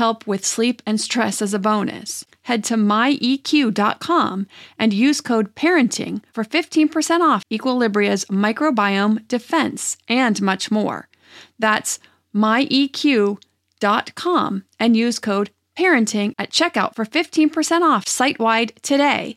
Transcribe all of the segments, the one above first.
help with sleep and stress as a bonus. Head to myeq.com and use code parenting for 15% off Equilibria's microbiome defense and much more. That's myeq.com and use code parenting at checkout for 15% off site wide today.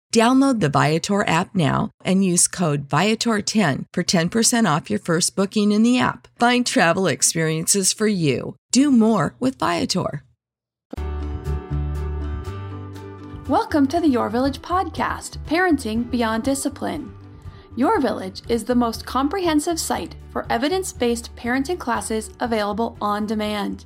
Download the Viator app now and use code Viator10 for 10% off your first booking in the app. Find travel experiences for you. Do more with Viator. Welcome to the Your Village podcast, Parenting Beyond Discipline. Your Village is the most comprehensive site for evidence based parenting classes available on demand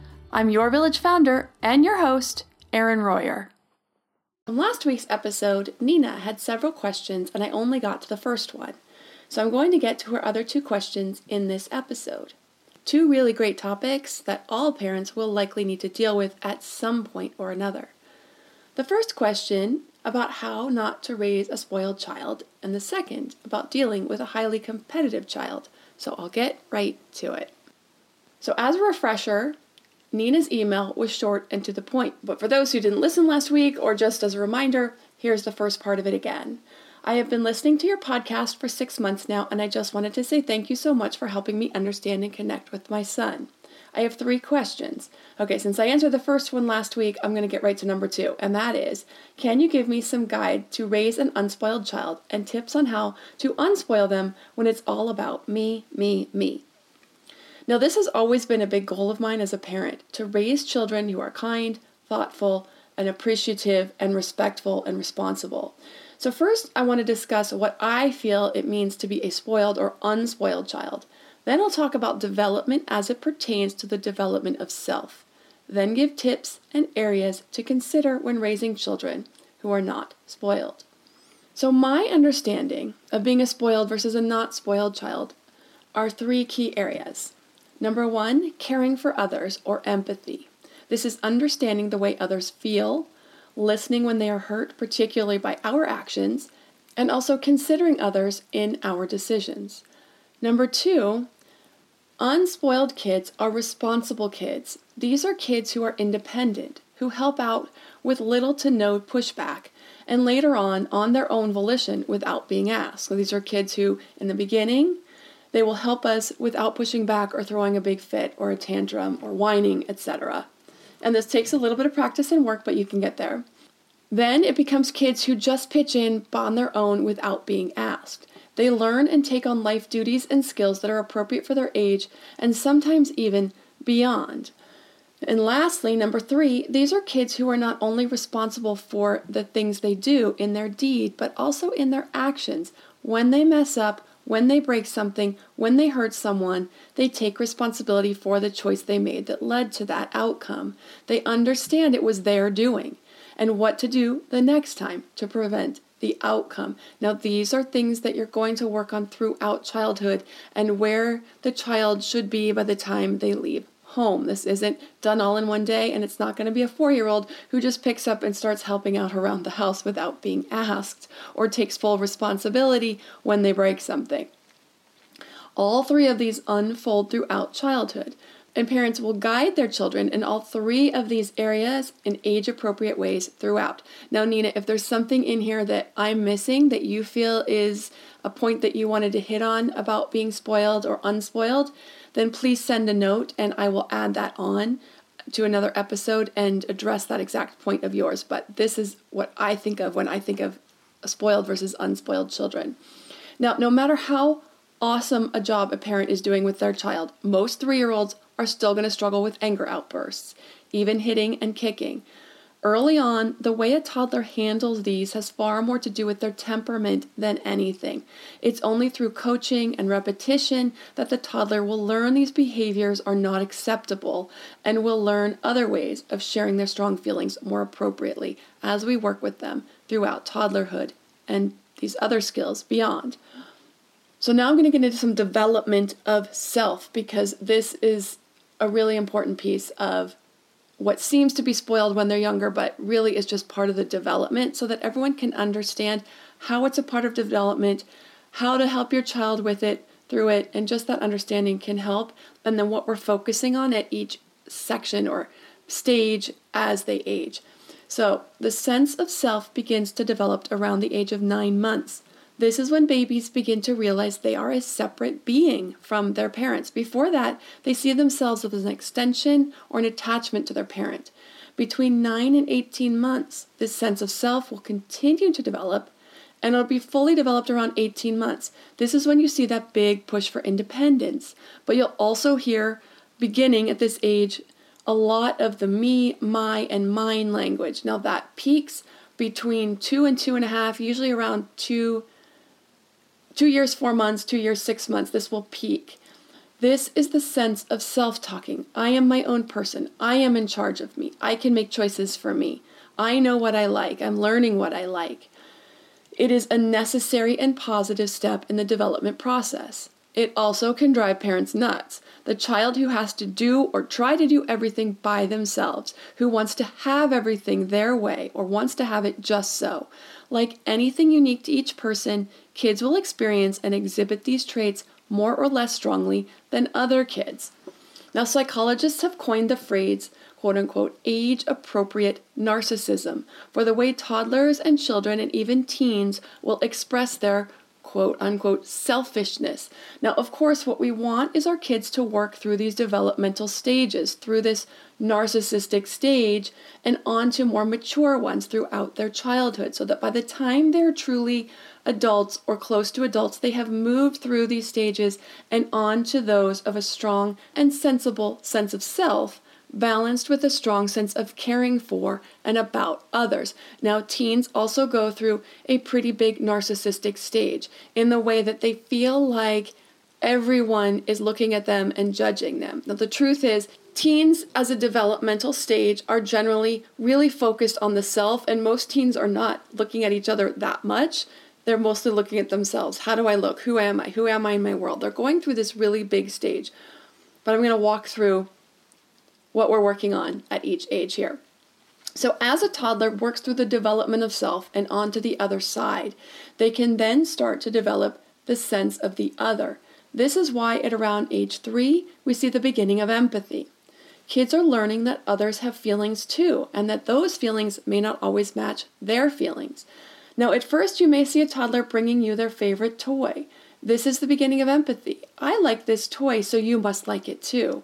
I'm your village founder and your host, Erin Royer. From last week's episode, Nina had several questions and I only got to the first one. So I'm going to get to her other two questions in this episode. Two really great topics that all parents will likely need to deal with at some point or another. The first question about how not to raise a spoiled child, and the second about dealing with a highly competitive child. So I'll get right to it. So, as a refresher, Nina's email was short and to the point, but for those who didn't listen last week, or just as a reminder, here's the first part of it again. I have been listening to your podcast for six months now, and I just wanted to say thank you so much for helping me understand and connect with my son. I have three questions. Okay, since I answered the first one last week, I'm going to get right to number two, and that is Can you give me some guide to raise an unspoiled child and tips on how to unspoil them when it's all about me, me, me? Now, this has always been a big goal of mine as a parent to raise children who are kind, thoughtful, and appreciative, and respectful and responsible. So, first, I want to discuss what I feel it means to be a spoiled or unspoiled child. Then, I'll talk about development as it pertains to the development of self. Then, give tips and areas to consider when raising children who are not spoiled. So, my understanding of being a spoiled versus a not spoiled child are three key areas. Number one, caring for others or empathy. This is understanding the way others feel, listening when they are hurt, particularly by our actions, and also considering others in our decisions. Number two, Unspoiled kids are responsible kids. These are kids who are independent, who help out with little to no pushback, and later on, on their own volition without being asked. So these are kids who, in the beginning, they will help us without pushing back or throwing a big fit or a tantrum or whining, etc. And this takes a little bit of practice and work, but you can get there. Then it becomes kids who just pitch in on their own without being asked. They learn and take on life duties and skills that are appropriate for their age and sometimes even beyond. And lastly, number three, these are kids who are not only responsible for the things they do in their deed, but also in their actions. When they mess up, when they break something, when they hurt someone, they take responsibility for the choice they made that led to that outcome. They understand it was their doing and what to do the next time to prevent the outcome. Now, these are things that you're going to work on throughout childhood and where the child should be by the time they leave home. This isn't done all in one day, and it's not going to be a four year old who just picks up and starts helping out around the house without being asked or takes full responsibility when they break something. All three of these unfold throughout childhood and parents will guide their children in all three of these areas in age appropriate ways throughout. Now, Nina, if there's something in here that I'm missing that you feel is a point that you wanted to hit on about being spoiled or unspoiled, then please send a note and I will add that on to another episode and address that exact point of yours. But this is what I think of when I think of spoiled versus unspoiled children. Now, no matter how awesome a job a parent is doing with their child, most three year olds are still going to struggle with anger outbursts, even hitting and kicking. Early on, the way a toddler handles these has far more to do with their temperament than anything. It's only through coaching and repetition that the toddler will learn these behaviors are not acceptable and will learn other ways of sharing their strong feelings more appropriately as we work with them throughout toddlerhood and these other skills beyond. So, now I'm going to get into some development of self because this is a really important piece of what seems to be spoiled when they're younger, but really is just part of the development so that everyone can understand how it's a part of development, how to help your child with it, through it, and just that understanding can help. And then what we're focusing on at each section or stage as they age. So the sense of self begins to develop around the age of nine months. This is when babies begin to realize they are a separate being from their parents. Before that, they see themselves as an extension or an attachment to their parent. Between 9 and 18 months, this sense of self will continue to develop and it'll be fully developed around 18 months. This is when you see that big push for independence. But you'll also hear, beginning at this age, a lot of the me, my, and mine language. Now that peaks between two and two and a half, usually around two two years, four months, two years, six months, this will peak. This is the sense of self talking. I am my own person. I am in charge of me. I can make choices for me. I know what I like. I'm learning what I like. It is a necessary and positive step in the development process. It also can drive parents nuts. The child who has to do or try to do everything by themselves, who wants to have everything their way or wants to have it just so. Like anything unique to each person, kids will experience and exhibit these traits more or less strongly than other kids. Now, psychologists have coined the phrase, quote unquote, age appropriate narcissism for the way toddlers and children and even teens will express their quote unquote selfishness. Now, of course, what we want is our kids to work through these developmental stages, through this narcissistic stage, and on to more mature ones throughout their childhood, so that by the time they're truly adults or close to adults, they have moved through these stages and on to those of a strong and sensible sense of self balanced with a strong sense of caring for and about others. Now, teens also go through a pretty big narcissistic stage in the way that they feel like everyone is looking at them and judging them. Now, the truth is, teens as a developmental stage are generally really focused on the self, and most teens are not looking at each other that much. They're mostly looking at themselves. How do I look? Who am I? Who am I in my world? They're going through this really big stage. But I'm going to walk through what we're working on at each age here. So, as a toddler works through the development of self and onto the other side, they can then start to develop the sense of the other. This is why at around age three, we see the beginning of empathy. Kids are learning that others have feelings too, and that those feelings may not always match their feelings. Now, at first, you may see a toddler bringing you their favorite toy. This is the beginning of empathy. I like this toy, so you must like it too.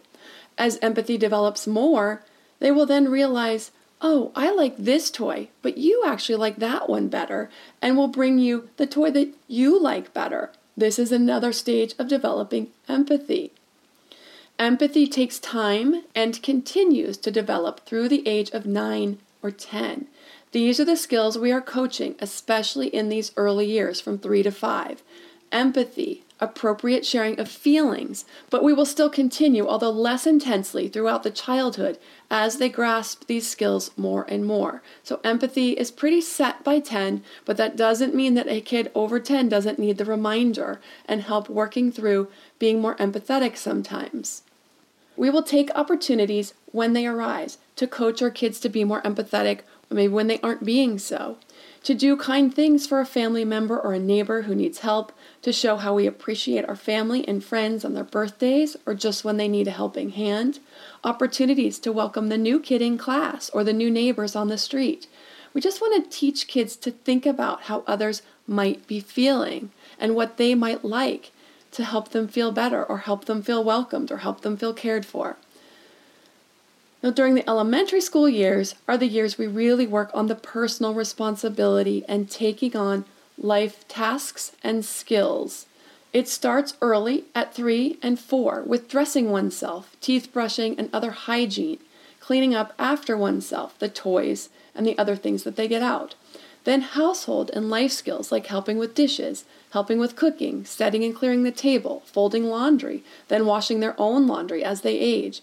As empathy develops more, they will then realize, oh, I like this toy, but you actually like that one better, and will bring you the toy that you like better. This is another stage of developing empathy. Empathy takes time and continues to develop through the age of 9 or 10. These are the skills we are coaching, especially in these early years from 3 to 5 empathy, appropriate sharing of feelings, but we will still continue, although less intensely, throughout the childhood as they grasp these skills more and more. So, empathy is pretty set by 10, but that doesn't mean that a kid over 10 doesn't need the reminder and help working through being more empathetic sometimes. We will take opportunities when they arise to coach our kids to be more empathetic, maybe when they aren't being so to do kind things for a family member or a neighbor who needs help, to show how we appreciate our family and friends on their birthdays or just when they need a helping hand, opportunities to welcome the new kid in class or the new neighbors on the street. We just want to teach kids to think about how others might be feeling and what they might like to help them feel better or help them feel welcomed or help them feel cared for. Now, during the elementary school years are the years we really work on the personal responsibility and taking on life tasks and skills. It starts early at three and four with dressing oneself, teeth brushing, and other hygiene, cleaning up after oneself, the toys, and the other things that they get out. Then household and life skills like helping with dishes, helping with cooking, setting and clearing the table, folding laundry, then washing their own laundry as they age,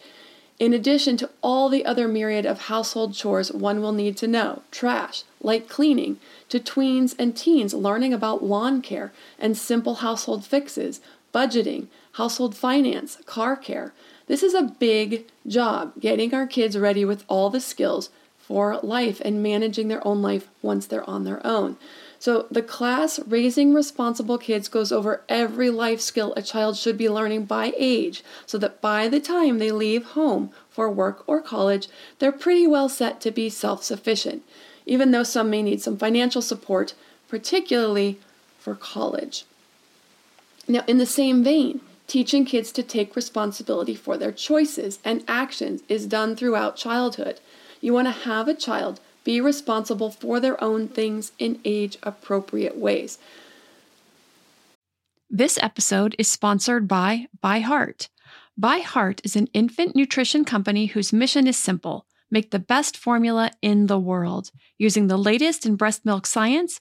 in addition to all the other myriad of household chores one will need to know trash, light cleaning, to tweens and teens learning about lawn care and simple household fixes, budgeting, household finance, car care. This is a big job getting our kids ready with all the skills for life and managing their own life once they're on their own. So, the class Raising Responsible Kids goes over every life skill a child should be learning by age so that by the time they leave home for work or college, they're pretty well set to be self sufficient, even though some may need some financial support, particularly for college. Now, in the same vein, teaching kids to take responsibility for their choices and actions is done throughout childhood. You want to have a child be responsible for their own things in age appropriate ways. This episode is sponsored by ByHeart. ByHeart is an infant nutrition company whose mission is simple make the best formula in the world. Using the latest in breast milk science,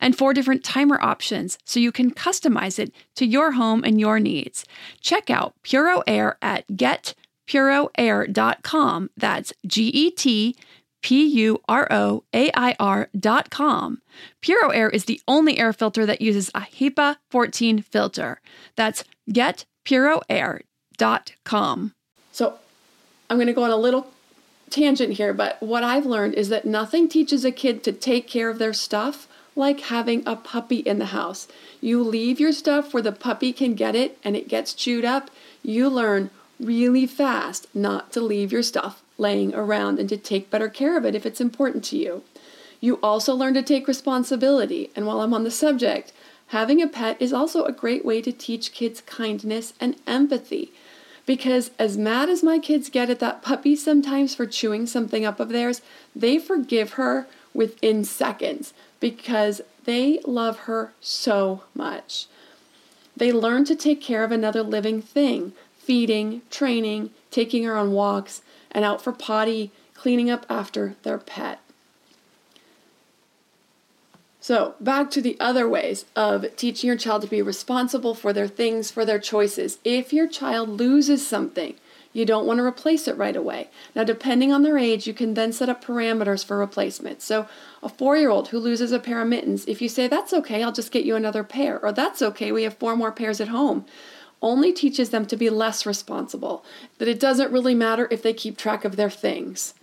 and four different timer options so you can customize it to your home and your needs. Check out Puro Air at getpuroair.com. That's G E T P U R O A I R.com. Puro Air is the only air filter that uses a HEPA 14 filter. That's getpuroair.com. So I'm going to go on a little tangent here, but what I've learned is that nothing teaches a kid to take care of their stuff like having a puppy in the house. You leave your stuff where the puppy can get it and it gets chewed up. You learn really fast not to leave your stuff laying around and to take better care of it if it's important to you. You also learn to take responsibility. And while I'm on the subject, having a pet is also a great way to teach kids kindness and empathy. Because as mad as my kids get at that puppy sometimes for chewing something up of theirs, they forgive her within seconds because they love her so much. They learn to take care of another living thing, feeding, training, taking her on walks, and out for potty, cleaning up after their pet. So, back to the other ways of teaching your child to be responsible for their things, for their choices. If your child loses something, you don't want to replace it right away. Now, depending on their age, you can then set up parameters for replacement. So, a four year old who loses a pair of mittens, if you say, That's okay, I'll just get you another pair, or That's okay, we have four more pairs at home, only teaches them to be less responsible, that it doesn't really matter if they keep track of their things.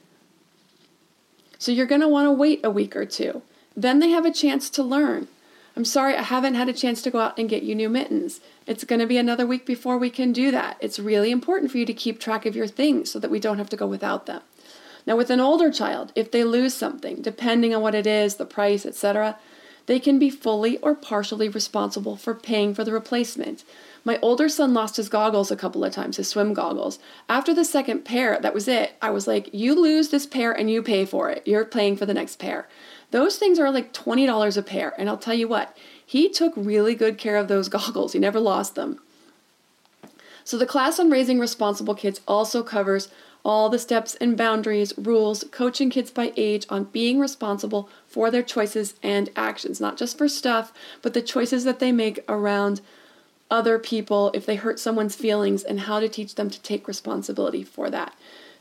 So, you're going to want to wait a week or two. Then they have a chance to learn. I'm sorry, I haven't had a chance to go out and get you new mittens. It's going to be another week before we can do that. It's really important for you to keep track of your things so that we don't have to go without them. Now, with an older child, if they lose something, depending on what it is, the price, etc., they can be fully or partially responsible for paying for the replacement. My older son lost his goggles a couple of times, his swim goggles. After the second pair, that was it. I was like, you lose this pair and you pay for it. You're paying for the next pair. Those things are like $20 a pair. And I'll tell you what, he took really good care of those goggles. He never lost them. So the class on raising responsible kids also covers all the steps and boundaries, rules, coaching kids by age on being responsible for their choices and actions, not just for stuff, but the choices that they make around other people if they hurt someone's feelings and how to teach them to take responsibility for that.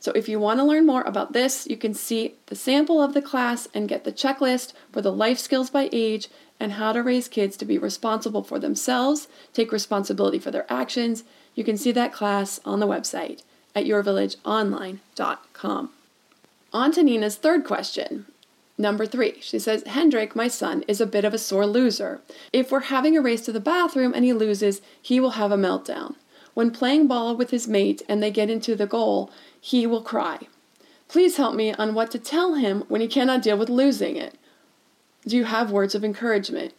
So if you want to learn more about this, you can see the sample of the class and get the checklist for the life skills by age and how to raise kids to be responsible for themselves, take responsibility for their actions. You can see that class on the website at yourvillageonline.com. On to Nina's third question. Number three, she says, Hendrik, my son, is a bit of a sore loser. If we're having a race to the bathroom and he loses, he will have a meltdown. When playing ball with his mate and they get into the goal, he will cry. Please help me on what to tell him when he cannot deal with losing it. Do you have words of encouragement?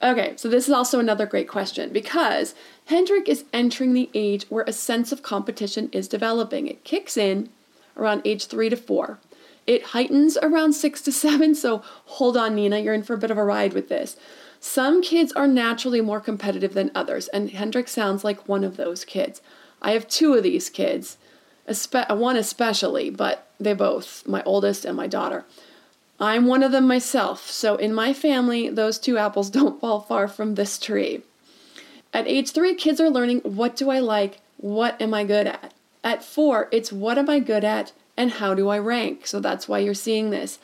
Okay, so this is also another great question because Hendrik is entering the age where a sense of competition is developing. It kicks in around age three to four. It heightens around six to seven, so hold on, Nina, you're in for a bit of a ride with this. Some kids are naturally more competitive than others, and Hendrik sounds like one of those kids. I have two of these kids, one especially, but they both, my oldest and my daughter. I'm one of them myself, so in my family, those two apples don't fall far from this tree. At age three, kids are learning what do I like, what am I good at. At four, it's what am I good at and how do I rank. So that's why you're seeing this.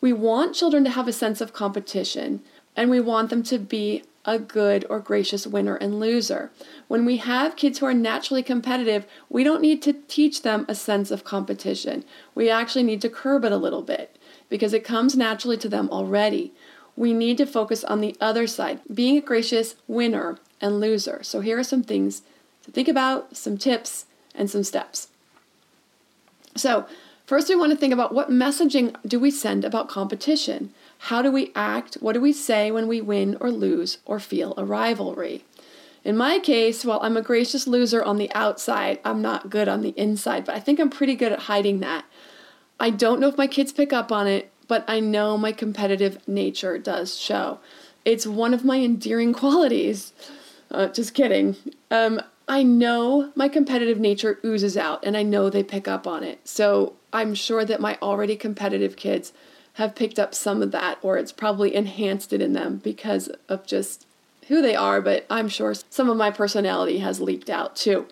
We want children to have a sense of competition and we want them to be a good or gracious winner and loser. When we have kids who are naturally competitive, we don't need to teach them a sense of competition. We actually need to curb it a little bit because it comes naturally to them already. We need to focus on the other side, being a gracious winner and loser. So, here are some things to think about, some tips, and some steps. So, first, we want to think about what messaging do we send about competition? How do we act? What do we say when we win or lose or feel a rivalry? In my case, while I'm a gracious loser on the outside, I'm not good on the inside, but I think I'm pretty good at hiding that. I don't know if my kids pick up on it, but I know my competitive nature does show. It's one of my endearing qualities. Uh, just kidding. Um, I know my competitive nature oozes out, and I know they pick up on it. So I'm sure that my already competitive kids have picked up some of that, or it's probably enhanced it in them because of just who they are, but I'm sure some of my personality has leaked out too.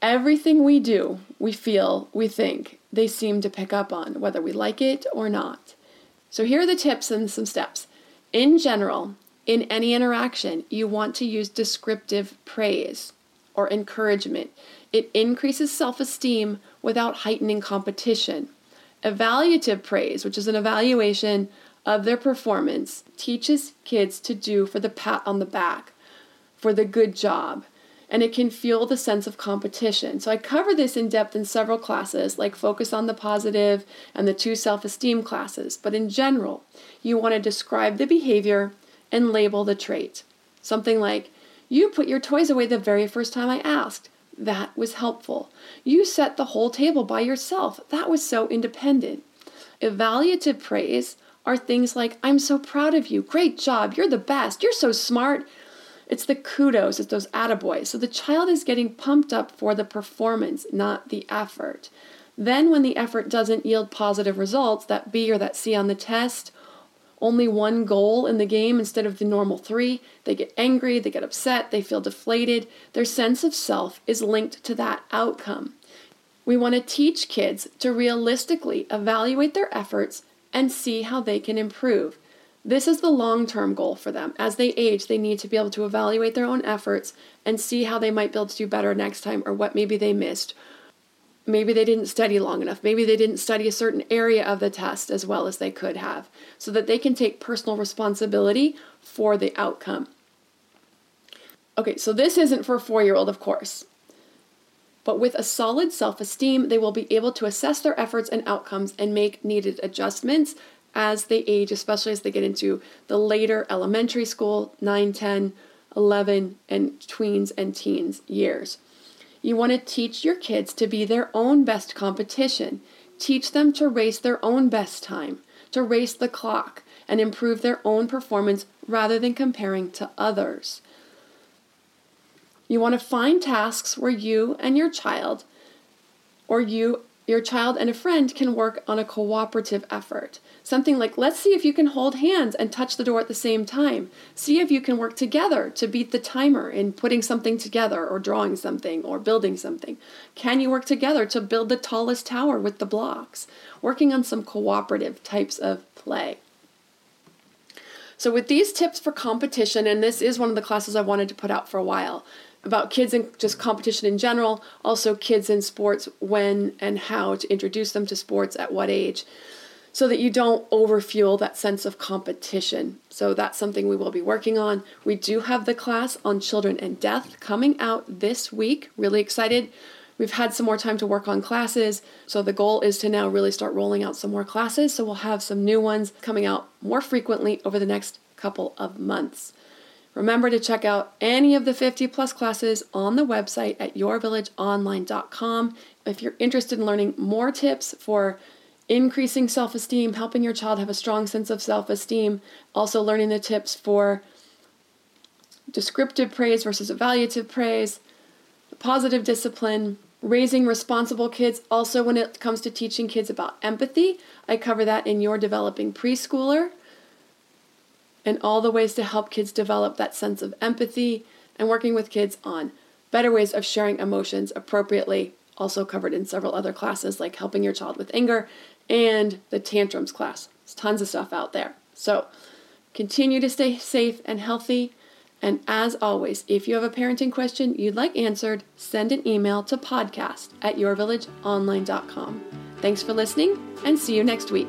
Everything we do, we feel, we think, they seem to pick up on, whether we like it or not. So here are the tips and some steps. In general, in any interaction, you want to use descriptive praise or encouragement. It increases self esteem without heightening competition. Evaluative praise, which is an evaluation of their performance teaches kids to do for the pat on the back, for the good job, and it can fuel the sense of competition. So I cover this in depth in several classes, like Focus on the Positive and the two self esteem classes. But in general, you want to describe the behavior and label the trait. Something like, You put your toys away the very first time I asked. That was helpful. You set the whole table by yourself. That was so independent. Evaluative praise are things like, I'm so proud of you. Great job. You're the best. You're so smart. It's the kudos, it's those attaboys. So the child is getting pumped up for the performance, not the effort. Then, when the effort doesn't yield positive results, that B or that C on the test, only one goal in the game instead of the normal three, they get angry, they get upset, they feel deflated. Their sense of self is linked to that outcome. We want to teach kids to realistically evaluate their efforts and see how they can improve. This is the long term goal for them. As they age, they need to be able to evaluate their own efforts and see how they might be able to do better next time or what maybe they missed. Maybe they didn't study long enough. Maybe they didn't study a certain area of the test as well as they could have, so that they can take personal responsibility for the outcome. Okay, so this isn't for a four year old, of course. But with a solid self esteem, they will be able to assess their efforts and outcomes and make needed adjustments as they age, especially as they get into the later elementary school, 9, 10, 11, and tweens and teens years. You want to teach your kids to be their own best competition. Teach them to race their own best time, to race the clock, and improve their own performance rather than comparing to others. You want to find tasks where you and your child, or you, your child and a friend, can work on a cooperative effort. Something like, let's see if you can hold hands and touch the door at the same time. See if you can work together to beat the timer in putting something together or drawing something or building something. Can you work together to build the tallest tower with the blocks? Working on some cooperative types of play. So, with these tips for competition, and this is one of the classes I wanted to put out for a while, about kids and just competition in general, also kids in sports, when and how to introduce them to sports at what age, so that you don't overfuel that sense of competition. So that's something we will be working on. We do have the class on children and death coming out this week. Really excited. We've had some more time to work on classes, so the goal is to now really start rolling out some more classes. So we'll have some new ones coming out more frequently over the next couple of months. Remember to check out any of the 50 plus classes on the website at yourvillageonline.com. If you're interested in learning more tips for increasing self esteem, helping your child have a strong sense of self esteem, also learning the tips for descriptive praise versus evaluative praise, positive discipline, raising responsible kids. Also, when it comes to teaching kids about empathy, I cover that in Your Developing Preschooler and all the ways to help kids develop that sense of empathy and working with kids on better ways of sharing emotions appropriately, also covered in several other classes like helping your child with anger and the tantrums class. There's tons of stuff out there. So continue to stay safe and healthy. And as always, if you have a parenting question you'd like answered, send an email to podcast at yourvillageonline.com. Thanks for listening and see you next week.